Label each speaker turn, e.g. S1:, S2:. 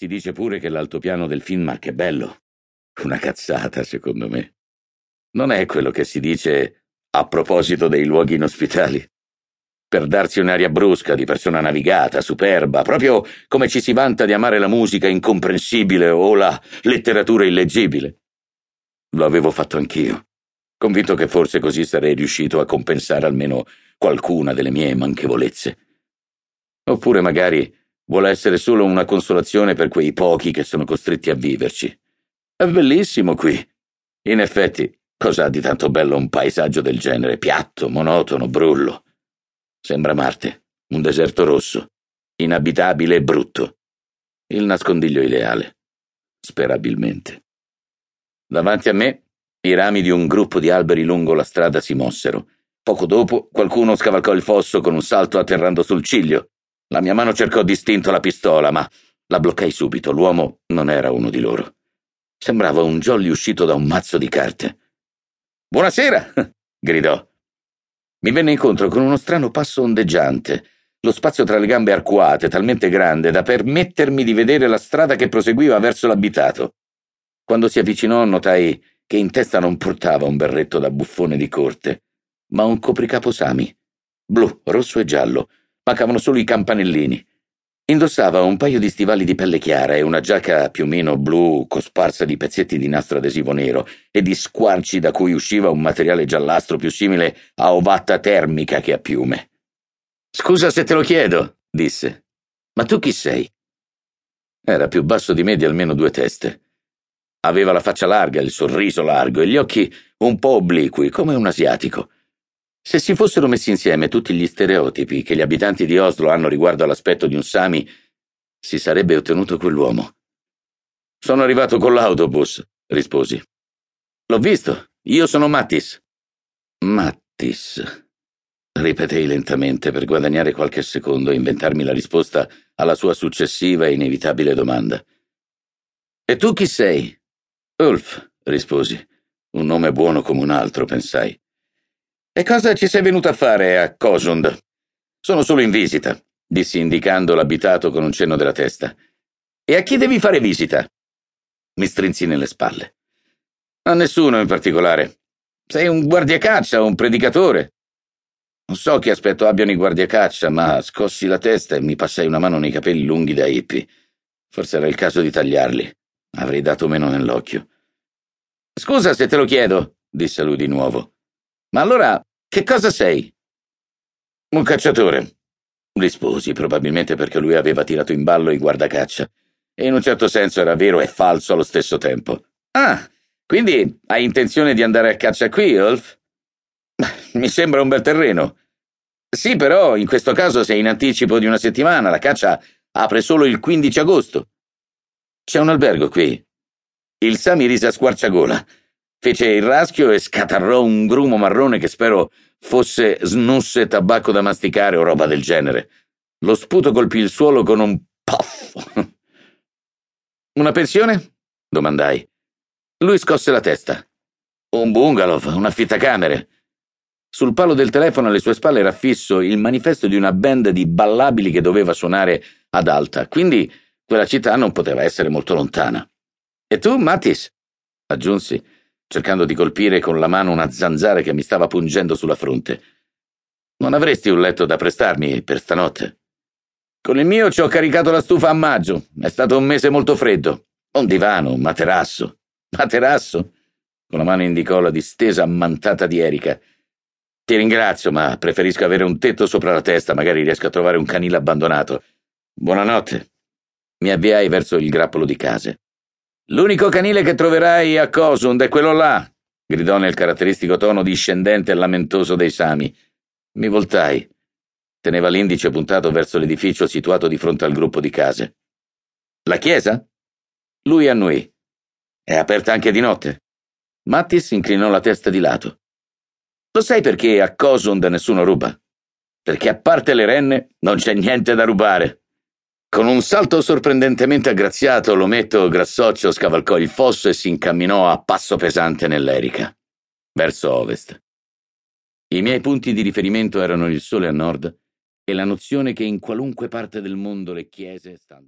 S1: Si dice pure che l'altopiano del film Bello. Una cazzata, secondo me. Non è quello che si dice a proposito dei luoghi inospitali. Per darsi un'aria brusca di persona navigata, superba, proprio come ci si vanta di amare la musica incomprensibile o la letteratura illeggibile. Lo avevo fatto anch'io, convinto che forse così sarei riuscito a compensare almeno qualcuna delle mie manchevolezze. Oppure magari vuole essere solo una consolazione per quei pochi che sono costretti a viverci. È bellissimo qui. In effetti, cosa ha di tanto bello un paesaggio del genere, piatto, monotono, brullo? Sembra Marte, un deserto rosso, inabitabile e brutto. Il nascondiglio ideale. Sperabilmente. Davanti a me, i rami di un gruppo di alberi lungo la strada si mossero. Poco dopo, qualcuno scavalcò il fosso con un salto atterrando sul ciglio. La mia mano cercò distinto la pistola, ma la bloccai subito. L'uomo non era uno di loro. Sembrava un jolly uscito da un mazzo di carte. Buonasera! gridò. Mi venne incontro con uno strano passo ondeggiante, lo spazio tra le gambe arcuate talmente grande da permettermi di vedere la strada che proseguiva verso l'abitato. Quando si avvicinò notai che in testa non portava un berretto da buffone di corte, ma un copricapo Sami, blu, rosso e giallo, Mancavano solo i campanellini. Indossava un paio di stivali di pelle chiara e una giacca più o meno blu cosparsa di pezzetti di nastro adesivo nero e di squarci da cui usciva un materiale giallastro più simile a ovatta termica che a piume. Scusa se te lo chiedo, disse. Ma tu chi sei? Era più basso di me di almeno due teste. Aveva la faccia larga, il sorriso largo e gli occhi un po' obliqui, come un asiatico. Se si fossero messi insieme tutti gli stereotipi che gli abitanti di Oslo hanno riguardo all'aspetto di un Sami, si sarebbe ottenuto quell'uomo. Sono arrivato con l'autobus, risposi. L'ho visto. Io sono Mattis. Mattis. Ripetei lentamente per guadagnare qualche secondo e inventarmi la risposta alla sua successiva e inevitabile domanda. E tu chi sei? Ulf, risposi. Un nome buono come un altro, pensai. E cosa ci sei venuto a fare a Kosund? Sono solo in visita, dissi indicando l'abitato con un cenno della testa. E a chi devi fare visita? Mi strinsi nelle spalle. A nessuno in particolare. Sei un guardiacaccia o un predicatore. Non so che aspetto abbiano i guardiacaccia, ma scossi la testa e mi passai una mano nei capelli lunghi da hippie. Forse era il caso di tagliarli. Avrei dato meno nell'occhio. Scusa se te lo chiedo, disse lui di nuovo. Ma allora, che cosa sei? Un cacciatore, risposi, probabilmente perché lui aveva tirato in ballo i guardacaccia. E in un certo senso era vero e falso allo stesso tempo. Ah, quindi hai intenzione di andare a caccia qui, Ulf? Mi sembra un bel terreno. Sì, però in questo caso sei in anticipo di una settimana, la caccia apre solo il 15 agosto. C'è un albergo qui. Il Sami rise a squarciagola. Fece il raschio e scatarrò un grumo marrone che spero fosse snus e tabacco da masticare o roba del genere. Lo sputo colpì il suolo con un puff. Una pensione? domandai. Lui scosse la testa. Un bungalow, un affittacamere. Sul palo del telefono alle sue spalle era fisso il manifesto di una band di ballabili che doveva suonare ad alta, quindi quella città non poteva essere molto lontana. E tu, Mattis? aggiunsi cercando di colpire con la mano una zanzara che mi stava pungendo sulla fronte. Non avresti un letto da prestarmi per stanotte? Con il mio ci ho caricato la stufa a maggio. È stato un mese molto freddo. Un divano, un materasso. Materasso? Con la mano indicò la distesa ammantata di Erika. Ti ringrazio, ma preferisco avere un tetto sopra la testa, magari riesco a trovare un canile abbandonato. Buonanotte. Mi avviai verso il grappolo di case. L'unico canile che troverai a Kosund è quello là, gridò nel caratteristico tono discendente e lamentoso dei Sami. Mi voltai. Teneva l'indice puntato verso l'edificio situato di fronte al gruppo di case. La chiesa? Lui annuì. È aperta anche di notte. Mattis inclinò la testa di lato. Lo sai perché a Kosund nessuno ruba? Perché a parte le renne non c'è niente da rubare. Con un salto sorprendentemente aggraziato, l'ometto grassoccio scavalcò il fosso e si incamminò a passo pesante nell'erica, verso ovest. I miei punti di riferimento erano il sole a nord e la nozione che in qualunque parte del mondo le chiese stanno.